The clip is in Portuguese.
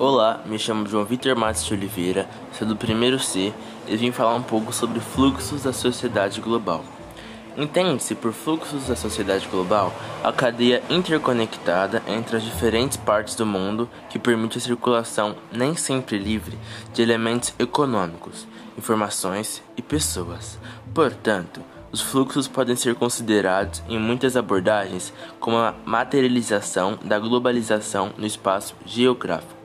Olá, me chamo João Vitor Matos de Oliveira, sou do primeiro C e vim falar um pouco sobre fluxos da sociedade global. Entende-se por fluxos da sociedade global a cadeia interconectada entre as diferentes partes do mundo que permite a circulação nem sempre livre de elementos econômicos, informações e pessoas. Portanto, os fluxos podem ser considerados em muitas abordagens como a materialização da globalização no espaço geográfico.